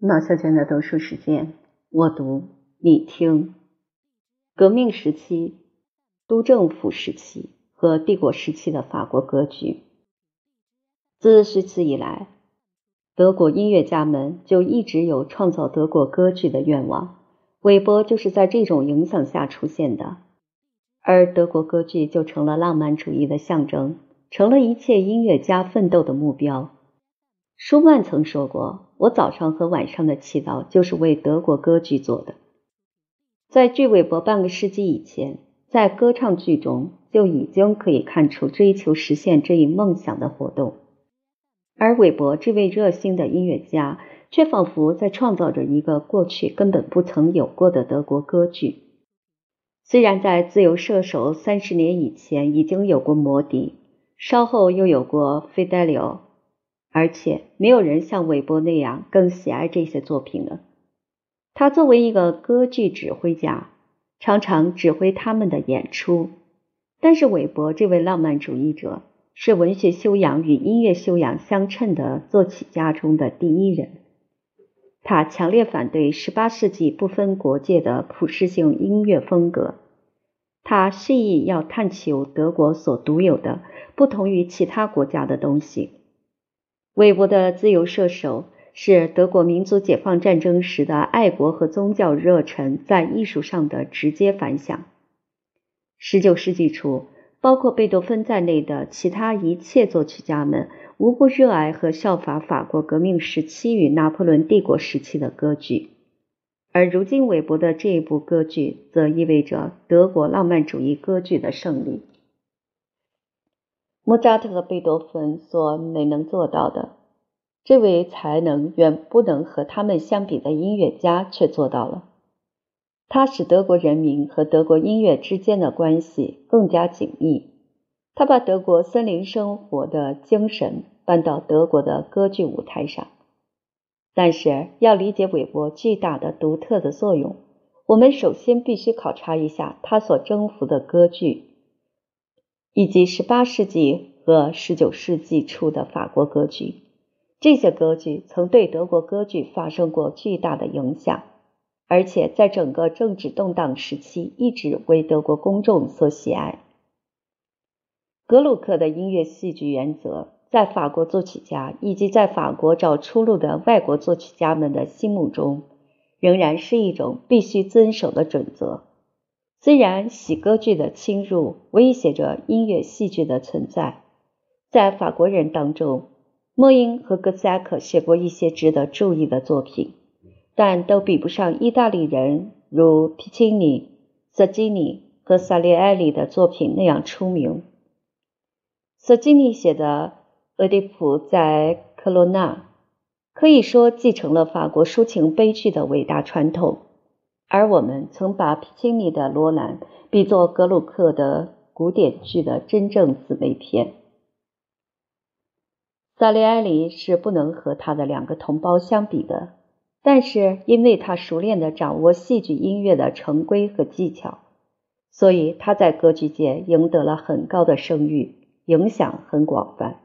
马小娟的读书时间，我读你听。革命时期、督政府时期和帝国时期的法国歌剧。自徐此以来，德国音乐家们就一直有创造德国歌剧的愿望。韦伯就是在这种影响下出现的，而德国歌剧就成了浪漫主义的象征，成了一切音乐家奋斗的目标。舒曼曾说过：“我早上和晚上的祈祷就是为德国歌剧做的。”在距韦伯半个世纪以前，在歌唱剧中就已经可以看出追求实现这一梦想的活动，而韦伯这位热心的音乐家却仿佛在创造着一个过去根本不曾有过的德国歌剧。虽然在《自由射手》三十年以前已经有过《魔笛》，稍后又有过《费德里奥》。而且没有人像韦伯那样更喜爱这些作品了。他作为一个歌剧指挥家，常常指挥他们的演出。但是韦伯这位浪漫主义者是文学修养与音乐修养相称的作曲家中的第一人。他强烈反对18世纪不分国界的普世性音乐风格。他示意要探求德国所独有的、不同于其他国家的东西。韦伯的自由射手是德国民族解放战争时的爱国和宗教热忱在艺术上的直接反响。十九世纪初，包括贝多芬在内的其他一切作曲家们，无不热爱和效法法国革命时期与拿破仑帝国时期的歌剧。而如今，韦伯的这一部歌剧则意味着德国浪漫主义歌剧的胜利。莫扎特和贝多芬所没能做到的，这位才能远不能和他们相比的音乐家却做到了。他使德国人民和德国音乐之间的关系更加紧密。他把德国森林生活的精神搬到德国的歌剧舞台上。但是，要理解韦伯巨大的、独特的作用，我们首先必须考察一下他所征服的歌剧。以及18世纪和19世纪初的法国歌剧，这些歌剧曾对德国歌剧发生过巨大的影响，而且在整个政治动荡时期一直为德国公众所喜爱。格鲁克的音乐戏剧原则，在法国作曲家以及在法国找出路的外国作曲家们的心目中，仍然是一种必须遵守的准则。虽然喜歌剧的侵入威胁着音乐戏剧的存在，在法国人当中，莫因和格萨克写过一些值得注意的作品，但都比不上意大利人如皮切尼、瑟基尼和萨列埃里的作品那样出名。瑟基尼写的《俄狄浦在科罗纳》可以说继承了法国抒情悲剧的伟大传统。而我们曾把皮切尼的《罗兰》比作格鲁克的古典剧的真正姊妹篇。萨利埃里是不能和他的两个同胞相比的，但是因为他熟练地掌握戏剧音乐的成规和技巧，所以他在歌剧界赢得了很高的声誉，影响很广泛。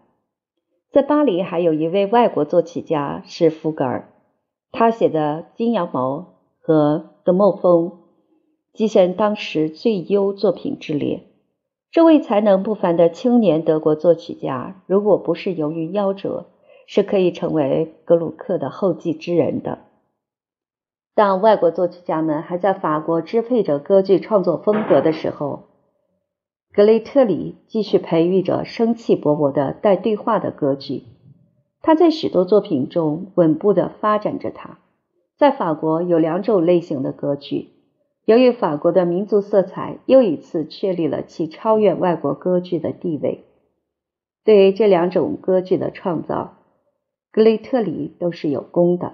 在巴黎还有一位外国作曲家是福格尔，他写的《金羊毛》和。的墨风跻身当时最优作品之列。这位才能不凡的青年德国作曲家，如果不是由于夭折，是可以成为格鲁克的后继之人的。当外国作曲家们还在法国支配着歌剧创作风格的时候，格雷特里继续培育着生气勃勃的带对话的歌剧。他在许多作品中稳步地发展着它。在法国有两种类型的歌剧，由于法国的民族色彩又一次确立了其超越外国歌剧的地位。对于这两种歌剧的创造，格雷特里都是有功的。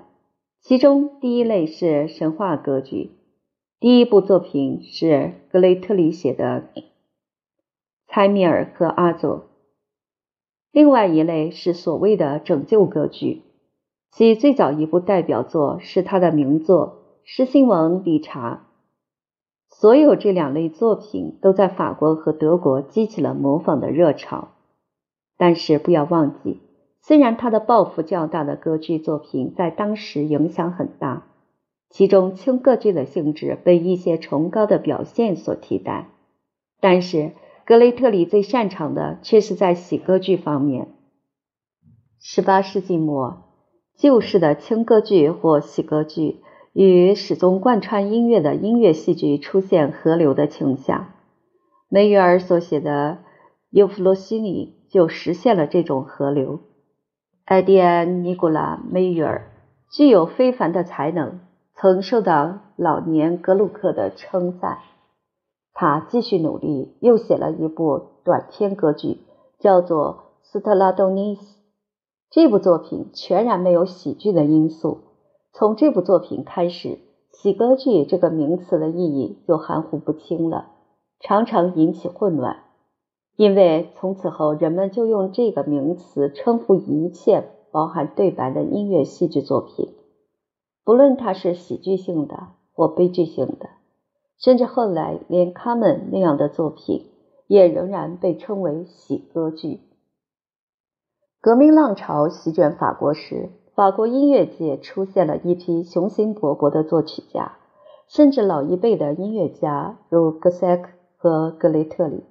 其中第一类是神话歌剧，第一部作品是格雷特里写的《猜米尔和阿佐》；另外一类是所谓的拯救歌剧。其最早一部代表作是他的名作《狮心王理查》。所有这两类作品都在法国和德国激起了模仿的热潮。但是不要忘记，虽然他的抱负较大的歌剧作品在当时影响很大，其中轻歌剧的性质被一些崇高的表现所替代，但是格雷特里最擅长的却是在喜歌剧方面。十八世纪末，旧式的轻歌剧或喜歌剧与始终贯穿音乐的音乐戏剧出现合流的倾向。梅约尔所写的《尤弗罗西尼》就实现了这种河流。埃迪安·尼古拉·梅约尔具有非凡的才能，曾受到老年格鲁克的称赞。他继续努力，又写了一部短篇歌剧，叫做《斯特拉多尼斯》。这部作品全然没有喜剧的因素。从这部作品开始，“喜歌剧”这个名词的意义就含糊不清了。常常引起混乱，因为从此后人们就用这个名词称呼一切包含对白的音乐戏剧作品，不论它是喜剧性的或悲剧性的，甚至后来连卡门那样的作品也仍然被称为喜歌剧。革命浪潮席卷法国时，法国音乐界出现了一批雄心勃勃的作曲家，甚至老一辈的音乐家如格塞克。和格雷特里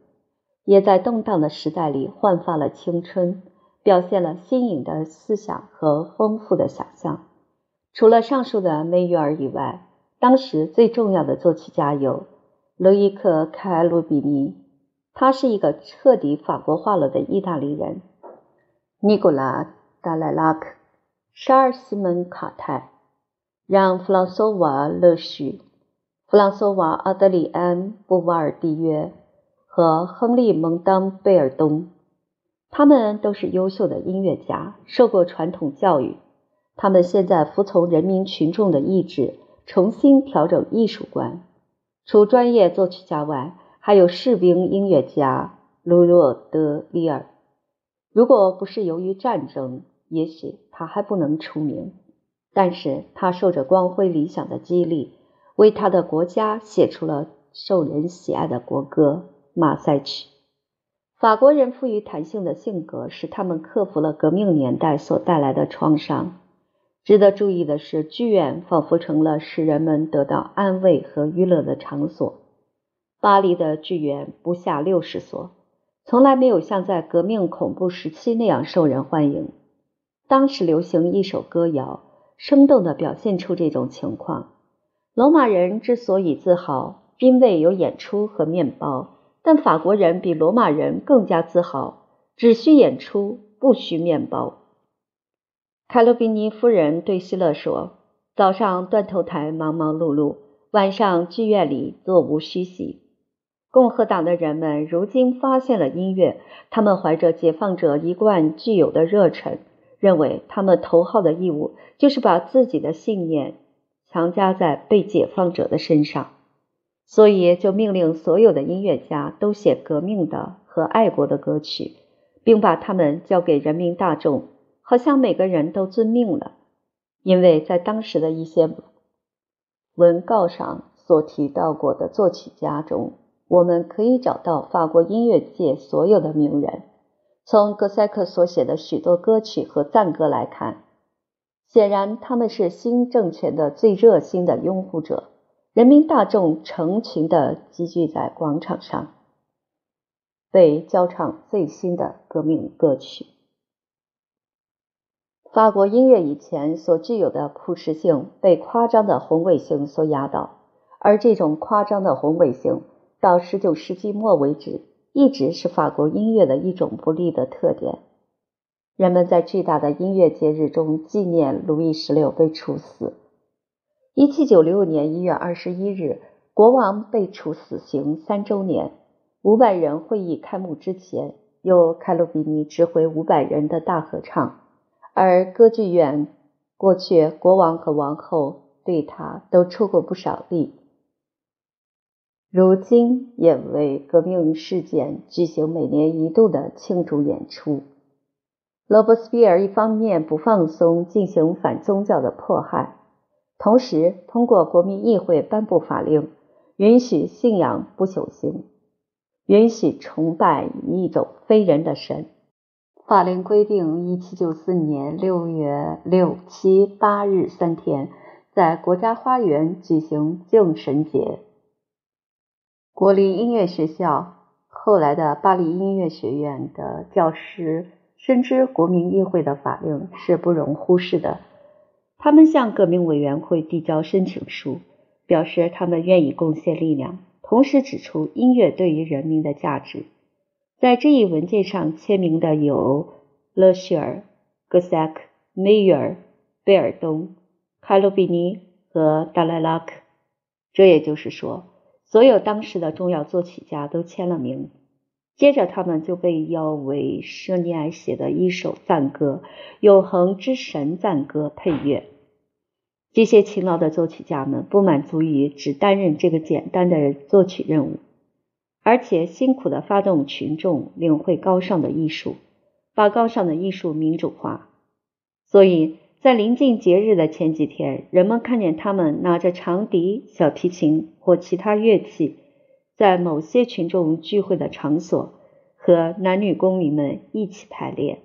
也在动荡的时代里焕发了青春，表现了新颖的思想和丰富的想象。除了上述的梅约尔以外，当时最重要的作曲家有罗伊克·凯鲁比尼，他是一个彻底法国化了的意大利人；尼古拉·达莱拉克、沙尔西门·卡泰、让·弗朗索瓦·勒许。弗朗索瓦·阿德里安·布瓦尔蒂约和亨利·蒙当贝尔东，他们都是优秀的音乐家，受过传统教育。他们现在服从人民群众的意志，重新调整艺术观。除专业作曲家外，还有士兵音乐家卢若德利尔。如果不是由于战争，也许他还不能出名。但是他受着光辉理想的激励。为他的国家写出了受人喜爱的国歌《马赛曲》。法国人富于弹性的性格使他们克服了革命年代所带来的创伤。值得注意的是，剧院仿佛成了使人们得到安慰和娱乐的场所。巴黎的剧院不下六十所，从来没有像在革命恐怖时期那样受人欢迎。当时流行一首歌谣，生动地表现出这种情况。罗马人之所以自豪，因为有演出和面包；但法国人比罗马人更加自豪，只需演出，不需面包。卡洛宾尼夫人对希勒说：“早上断头台忙忙碌碌，晚上剧院里座无虚席。”共和党的人们如今发现了音乐，他们怀着解放者一贯具有的热忱，认为他们头号的义务就是把自己的信念。强加在被解放者的身上，所以就命令所有的音乐家都写革命的和爱国的歌曲，并把他们交给人民大众，好像每个人都遵命了。因为在当时的一些文告上所提到过的作曲家中，我们可以找到法国音乐界所有的名人。从格塞克所写的许多歌曲和赞歌来看。显然，他们是新政权的最热心的拥护者。人民大众成群的集聚在广场上，被教唱最新的革命歌曲。法国音乐以前所具有的朴实性被夸张的宏伟性所压倒，而这种夸张的宏伟性到十九世纪末为止，一直是法国音乐的一种不利的特点。人们在巨大的音乐节日中纪念路易十六被处死。一七九六年一月二十一日，国王被处死刑三周年。五百人会议开幕之前，由凯鲁比尼指挥五百人的大合唱，而歌剧院过去国王和王后对他都出过不少力，如今也为革命事件举行每年一度的庆祝演出。罗伯斯庇尔一方面不放松进行反宗教的迫害，同时通过国民议会颁布法令，允许信仰不朽行，允许崇拜一种非人的神。法令规定，一七九四年六月六、七、八日三天，在国家花园举行敬神节。国立音乐学校后来的巴黎音乐学院的教师深知国民议会的法令是不容忽视的，他们向革命委员会递交申请书，表示他们愿意贡献力量，同时指出音乐对于人民的价值。在这一文件上签名的有勒希尔、格塞克、梅尔、贝尔东、卡鲁比尼和达莱拉克。这也就是说，所有当时的重要作曲家都签了名。接着，他们就被邀为舍尼埃写的一首赞歌《永恒之神赞歌》配乐。这些勤劳的作曲家们不满足于只担任这个简单的作曲任务。而且辛苦地发动群众领会高尚的艺术，把高尚的艺术民主化。所以在临近节日的前几天，人们看见他们拿着长笛、小提琴或其他乐器，在某些群众聚会的场所和男女公民们一起排练。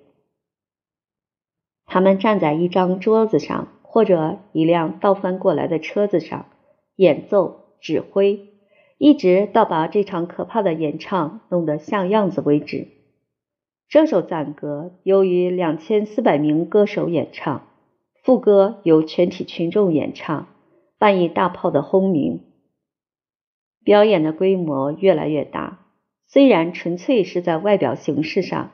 他们站在一张桌子上或者一辆倒翻过来的车子上演奏、指挥。一直到把这场可怕的演唱弄得像样子为止。这首赞歌由于两千四百名歌手演唱，副歌由全体群众演唱，伴以大炮的轰鸣。表演的规模越来越大。虽然纯粹是在外表形式上，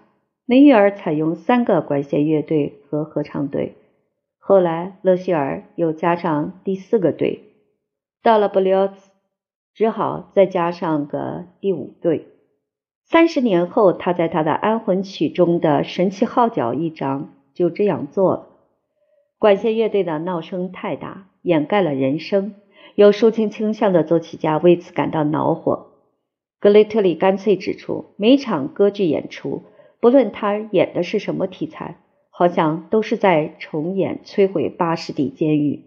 梅约尔采用三个管弦乐队和合唱队，后来勒希尔又加上第四个队，到了布列兹。只好再加上个第五队。三十年后，他在他的安魂曲中的神奇号角一章就这样做了。管弦乐队的闹声太大，掩盖了人声，有抒情倾向的作曲家为此感到恼火。格雷特里干脆指出，每场歌剧演出，不论他演的是什么题材，好像都是在重演摧毁巴士底监狱。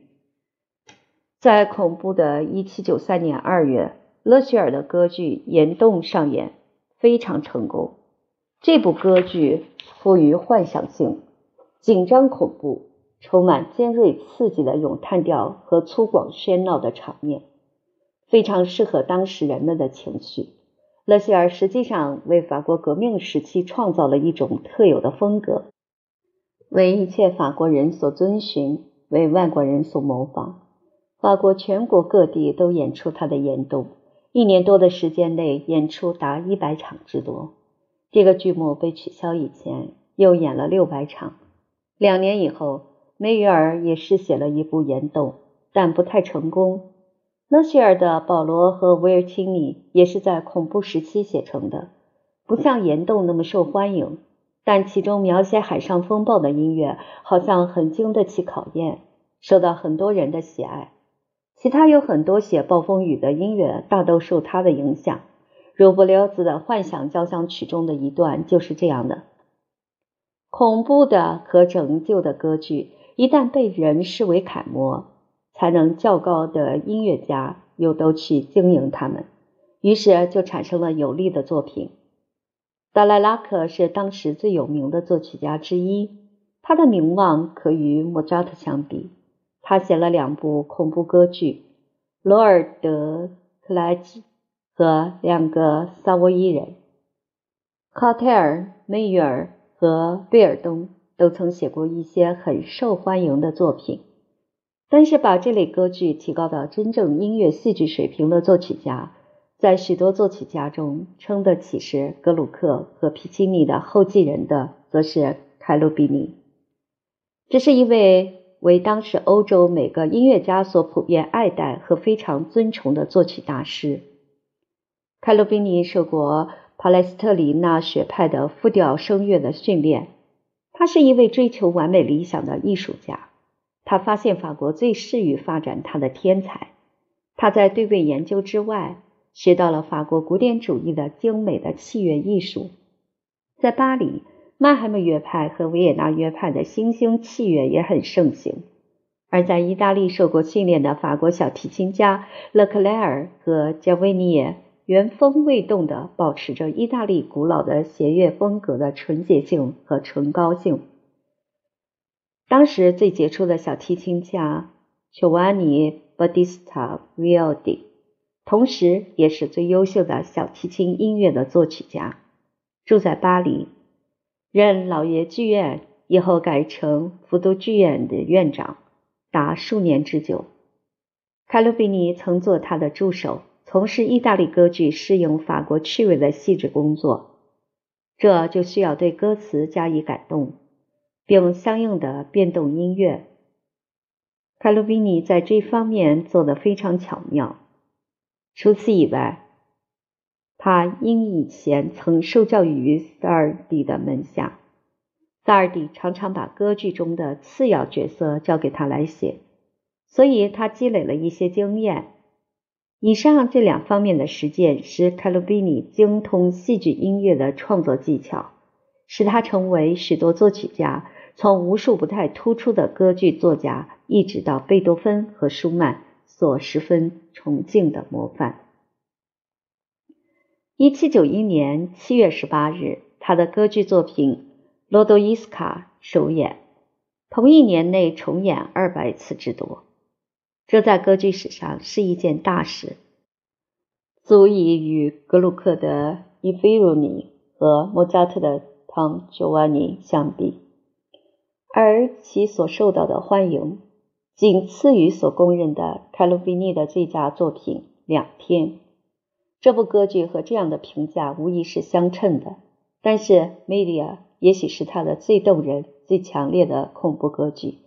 在恐怖的1793年2月，勒希尔的歌剧《岩洞》上演，非常成功。这部歌剧富于幻想性，紧张恐怖，充满尖锐刺激的咏叹调和粗犷喧闹的场面，非常适合当时人们的情绪。勒希尔实际上为法国革命时期创造了一种特有的风格，为一切法国人所遵循，为外国人所模仿。法国全国各地都演出他的岩洞，一年多的时间内演出达一百场之多。这个剧目被取消以前，又演了六百场。两年以后，梅约尔也是写了一部岩洞，但不太成功。勒希尔的《保罗和维尔钦尼》也是在恐怖时期写成的，不像岩洞那么受欢迎，但其中描写海上风暴的音乐好像很经得起考验，受到很多人的喜爱。其他有很多写暴风雨的音乐，大都受他的影响。如布列兹的《幻想交响曲》中的一段就是这样的：恐怖的可拯救的歌剧，一旦被人视为楷模，才能较高的音乐家又都去经营他们，于是就产生了有力的作品。达莱拉克是当时最有名的作曲家之一，他的名望可与莫扎特相比。他写了两部恐怖歌剧《罗尔德克莱吉》和两个萨沃伊人。卡泰尔、梅约尔和贝尔东都曾写过一些很受欢迎的作品，但是把这类歌剧提高到真正音乐戏剧水平的作曲家，在许多作曲家中称得起是格鲁克和皮奇尼的后继人的，则是凯鲁比尼。这是一位。为当时欧洲每个音乐家所普遍爱戴和非常尊崇的作曲大师。凯鲁宾尼受过帕莱斯特里纳学派的复调声乐的训练，他是一位追求完美理想的艺术家。他发现法国最适于发展他的天才。他在对位研究之外，学到了法国古典主义的精美的器乐艺术。在巴黎。曼海姆乐派和维也纳乐派的新兴器乐也很盛行，而在意大利受过训练的法国小提琴家勒克莱尔和加维尼耶原封未动地保持着意大利古老的弦乐风格的纯洁性和崇高性。当时最杰出的小提琴家 Giovanni Battista Vivaldi，同时也是最优秀的小提琴音乐的作曲家，住在巴黎，任老爷剧院（以后改成福都剧院）的院长达数年之久。卡洛比尼曾做他的助手，从事意大利歌剧适应法国趣味的细致工作，这就需要对歌词加以改动。并相应的变动音乐。卡鲁比尼在这方面做得非常巧妙。除此以外，他因以前曾受教育于萨尔迪的门下，萨尔迪常常把歌剧中的次要角色交给他来写，所以他积累了一些经验。以上这两方面的实践使卡鲁比尼精通戏剧音乐的创作技巧。使他成为许多作曲家，从无数不太突出的歌剧作家，一直到贝多芬和舒曼所十分崇敬的模范。一七九一年七月十八日，他的歌剧作品《罗多伊斯卡》首演，同一年内重演二百次之多，这在歌剧史上是一件大事，足以与格鲁克的《伊菲罗尼》和莫扎特的。同九万年相比，而其所受到的欢迎仅次于所公认的卡鲁比尼的最佳作品《两天》。这部歌剧和这样的评价无疑是相称的。但是，《Media》也许是他的最动人、最强烈的恐怖歌剧。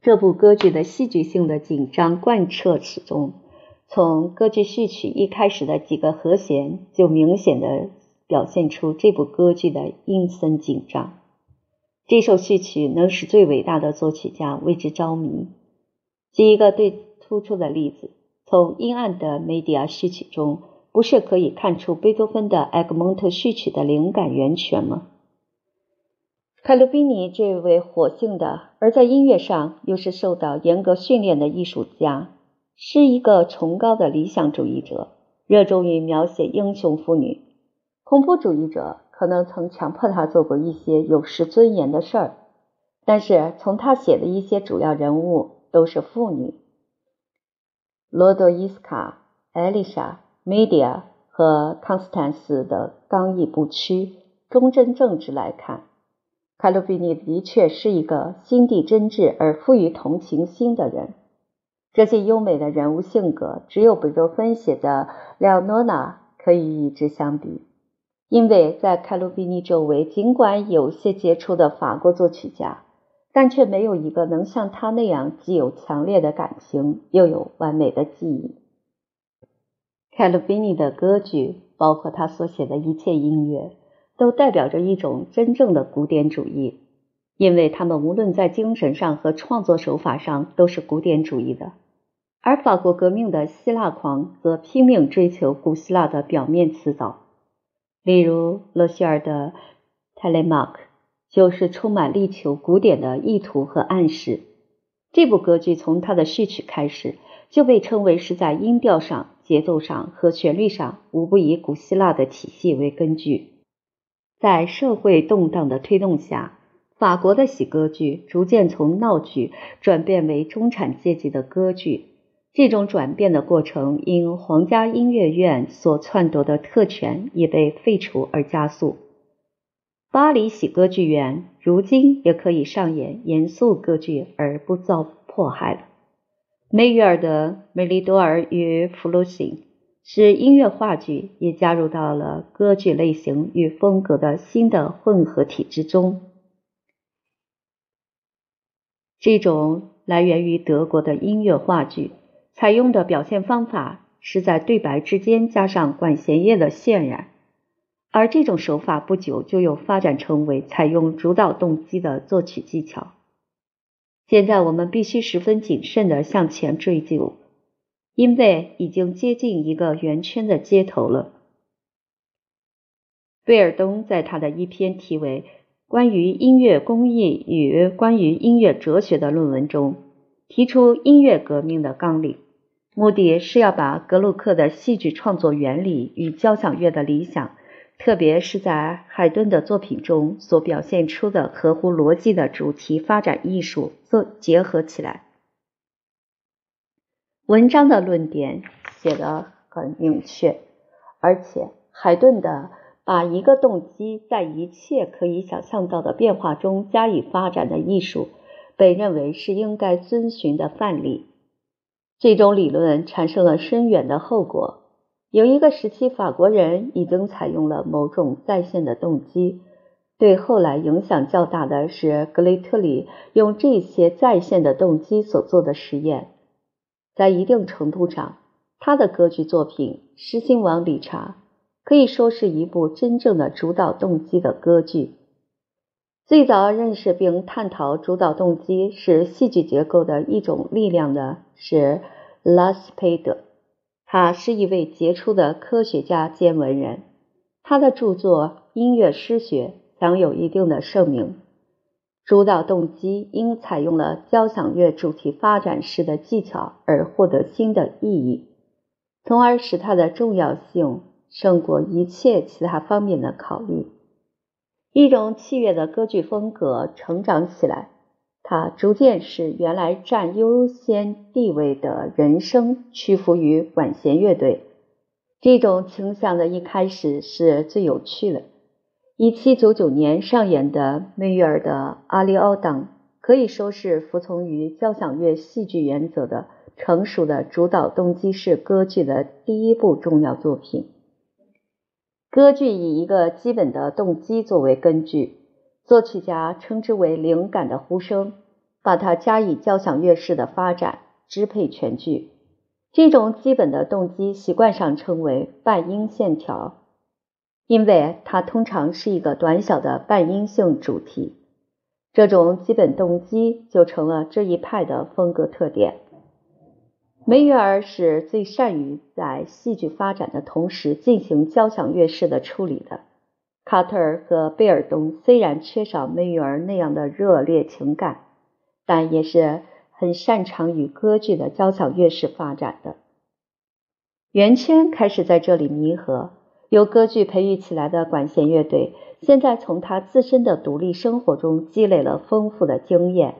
这部歌剧的戏剧性的紧张贯彻始终，从歌剧序曲一开始的几个和弦就明显的。表现出这部歌剧的阴森紧张。这首序曲能使最伟大的作曲家为之着迷。举一个最突出的例子，从阴暗的梅迪亚序曲中，不是可以看出贝多芬的埃格蒙特序曲的灵感源泉吗？卡鲁宾尼这位火性的，而在音乐上又是受到严格训练的艺术家，是一个崇高的理想主义者，热衷于描写英雄妇女。恐怖主义者可能曾强迫他做过一些有失尊严的事儿，但是从他写的一些主要人物都是妇女，罗多伊斯卡、艾丽莎、梅迪亚和康斯坦斯的刚毅不屈、忠贞正直来看，卡鲁比尼的确是一个心地真挚而富于同情心的人。这些优美的人物性格，只有贝多芬写的《廖诺娜》可以与之相比。因为在凯鲁比尼周围，尽管有些杰出的法国作曲家，但却没有一个能像他那样既有强烈的感情，又有完美的技艺。凯鲁比尼的歌剧，包括他所写的一切音乐，都代表着一种真正的古典主义，因为他们无论在精神上和创作手法上都是古典主义的。而法国革命的希腊狂则拼命追求古希腊的表面辞藻。例如，勒希尔的《泰勒马克》就是充满力求古典的意图和暗示。这部歌剧从它的序曲开始就被称为是在音调上、节奏上和旋律上无不以古希腊的体系为根据。在社会动荡的推动下，法国的喜歌剧逐渐从闹剧转变为中产阶级的歌剧。这种转变的过程，因皇家音乐院所篡夺的特权也被废除而加速。巴黎喜歌剧院如今也可以上演严肃歌剧而不遭迫害了。梅约尔的《梅利多尔与弗鲁辛》使音乐话剧也加入到了歌剧类型与风格的新的混合体之中。这种来源于德国的音乐话剧。采用的表现方法是在对白之间加上管弦乐的渲染，而这种手法不久就又发展成为采用主导动机的作曲技巧。现在我们必须十分谨慎地向前追究，因为已经接近一个圆圈的接头了。贝尔东在他的一篇题为《关于音乐工艺与关于音乐哲学》的论文中，提出音乐革命的纲领。目的是要把格鲁克的戏剧创作原理与交响乐的理想，特别是在海顿的作品中所表现出的合乎逻辑的主题发展艺术做结合起来。文章的论点写得很明确，而且海顿的把一个动机在一切可以想象到的变化中加以发展的艺术，被认为是应该遵循的范例。这种理论产生了深远的后果。有一个时期，法国人已经采用了某种在线的动机，对后来影响较大的是格雷特里用这些在线的动机所做的实验。在一定程度上，他的歌剧作品《狮心王理查》可以说是一部真正的主导动机的歌剧。最早认识并探讨主导动机是戏剧结构的一种力量的是拉斯佩德，他是一位杰出的科学家兼文人，他的著作《音乐诗学》享有一定的盛名。主导动机因采用了交响乐主题发展式的技巧而获得新的意义，从而使它的重要性胜过一切其他方面的考虑。一种器乐的歌剧风格成长起来，它逐渐使原来占优先地位的人声屈服于管弦乐队。这种倾向的一开始是最有趣的。一七九九年上演的梅约尔的《阿里奥等》可以说是服从于交响乐戏剧原则的成熟的主导动机式歌剧的第一部重要作品。歌剧以一个基本的动机作为根据，作曲家称之为灵感的呼声，把它加以交响乐式的发展，支配全剧。这种基本的动机习惯上称为半音线条。因为它通常是一个短小的半音性主题，这种基本动机就成了这一派的风格特点。梅约尔是最善于在戏剧发展的同时进行交响乐式的处理的。卡特尔和贝尔东虽然缺少梅约尔那样的热烈情感，但也是很擅长与歌剧的交响乐式发展的。圆圈开始在这里弥合。由歌剧培育起来的管弦乐队，现在从他自身的独立生活中积累了丰富的经验，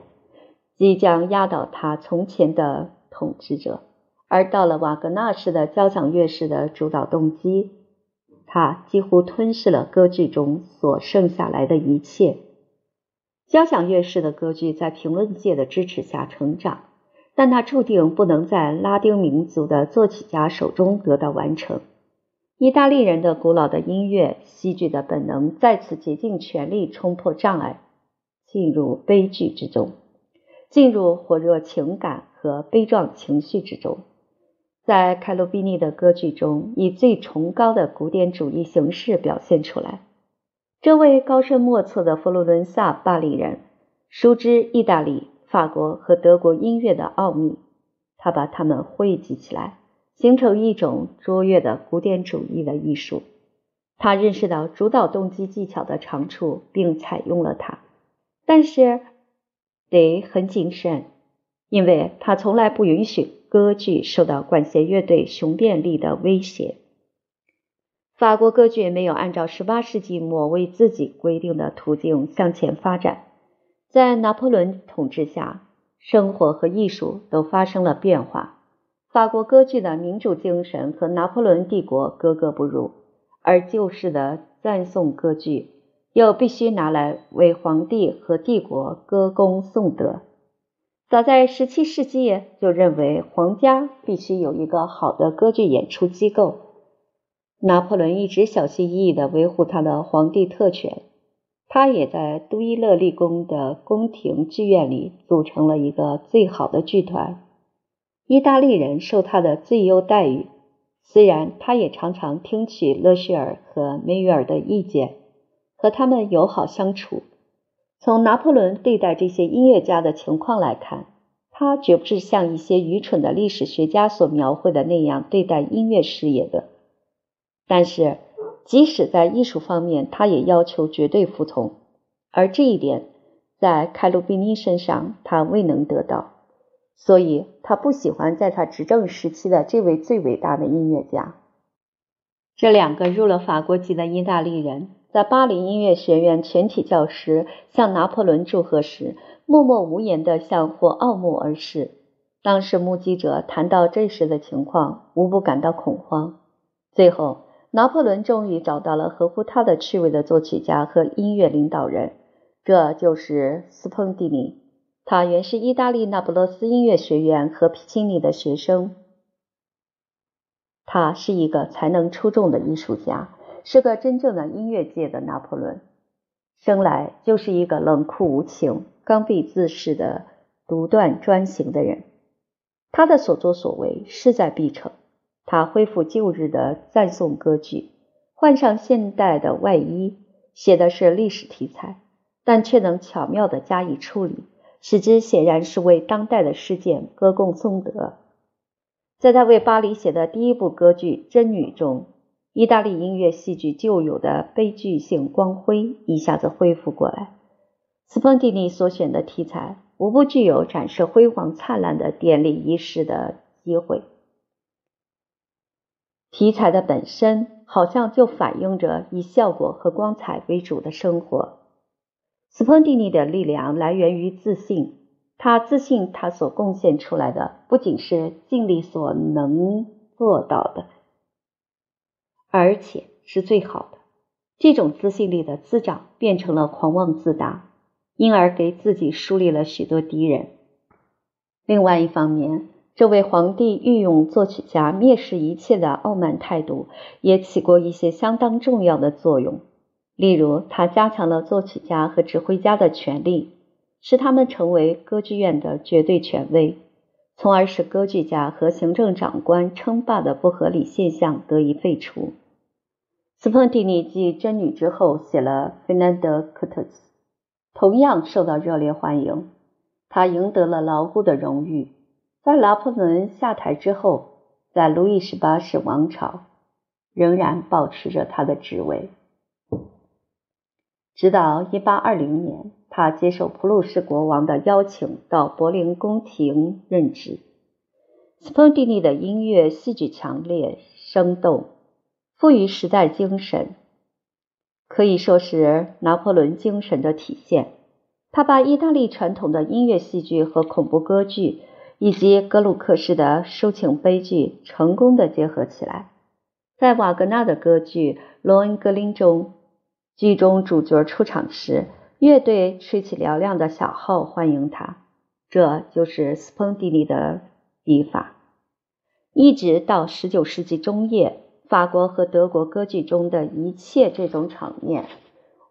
即将压倒他从前的统治者。而到了瓦格纳式的交响乐式的主导动机，他几乎吞噬了歌剧中所剩下来的一切。交响乐式的歌剧在评论界的支持下成长，但它注定不能在拉丁民族的作曲家手中得到完成。意大利人的古老的音乐戏剧的本能再次竭尽全力冲破障碍，进入悲剧之中，进入火热情感和悲壮情绪之中。在凯鲁比尼的歌剧中，以最崇高的古典主义形式表现出来。这位高深莫测的佛罗伦萨巴黎人熟知意大利、法国和德国音乐的奥秘，他把它们汇集起来。形成一种卓越的古典主义的艺术。他认识到主导动机技巧的长处，并采用了它，但是得很谨慎，因为他从来不允许歌剧受到管弦乐队雄辩力的威胁。法国歌剧没有按照18世纪末为自己规定的途径向前发展。在拿破仑统治下，生活和艺术都发生了变化。法国歌剧的民主精神和拿破仑帝国格格不入，而旧式的赞颂歌剧又必须拿来为皇帝和帝国歌功颂德。早在17世纪就认为皇家必须有一个好的歌剧演出机构。拿破仑一直小心翼翼地维护他的皇帝特权，他也在都伊勒立宫的宫廷剧院里组成了一个最好的剧团。意大利人受他的最优待遇，虽然他也常常听取勒谢尔和梅约尔的意见，和他们友好相处。从拿破仑对待这些音乐家的情况来看，他绝不是像一些愚蠢的历史学家所描绘的那样对待音乐事业的。但是，即使在艺术方面，他也要求绝对服从，而这一点在凯鲁比尼身上他未能得到。所以他不喜欢在他执政时期的这位最伟大的音乐家。这两个入了法国籍的意大利人，在巴黎音乐学院全体教师向拿破仑祝贺时，默默无言地向霍奥目而视。当时目击者谈到这时的情况，无不感到恐慌。最后，拿破仑终于找到了合乎他的趣味的作曲家和音乐领导人，这就是斯彭蒂尼。他原是意大利那不勒斯音乐学院和皮钦尼的学生。他是一个才能出众的艺术家，是个真正的音乐界的拿破仑。生来就是一个冷酷无情、刚愎自恃的独断专行的人。他的所作所为势在必成。他恢复旧日的赞颂歌剧，换上现代的外衣，写的是历史题材，但却能巧妙地加以处理，使之显然是为当代的事件歌功颂德。在他为巴黎写的第一部歌剧《真女》中，意大利音乐戏剧旧有的悲剧性光辉一下子恢复过来。斯彭蒂尼所选的题材无不具有展示辉煌灿烂的典礼仪式的机会。题材的本身好像就反映着以效果和光彩为主的生活。斯彭蒂尼的力量来源于自信。他自信，他所贡献出来的不仅是尽力所能做到的，而且是最好的。这种自信力的滋长变成了狂妄自大，因而给自己树立了许多敌人。另外一方面，这位皇帝御用作曲家蔑视一切的傲慢态度也起过一些相当重要的作用。例如，他加强了作曲家和指挥家的权利。使他们成为歌剧院的绝对权威，从而使歌剧家和行政长官称霸的不合理现象得以废除。斯彭蒂尼继《真女》之后写了《费南德·科特斯》，同样受到热烈欢迎。他赢得了牢固的荣誉，在拿破仑下台之后，在路易十八世王朝仍然保持着他的职位，直到1820年。他接受普鲁士国王的邀请，到柏林宫廷任职。斯彭蒂尼的音乐戏剧强烈、生动，富于时代精神，可以说是拿破仑精神的体现。他把意大利传统的音乐戏剧和恐怖歌剧，以及格鲁克式的抒情悲剧成功的结合起来。在瓦格纳的歌剧《罗恩格林》中，剧中主角出场时。乐队吹起嘹亮的小号欢迎他，这就是斯彭蒂尼的笔法。一直到十九世纪中叶，法国和德国歌剧中的一切这种场面，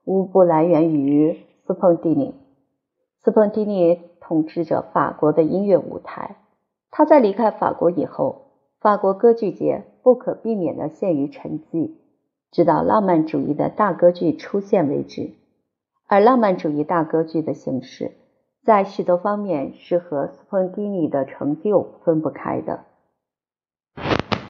无不来源于斯彭蒂尼。斯彭蒂尼统治着法国的音乐舞台。他在离开法国以后，法国歌剧界不可避免地陷于沉寂，直到浪漫主义的大歌剧出现为止。而浪漫主义大歌剧的形式在许多方面是和斯芬丁尼的成就分不开的。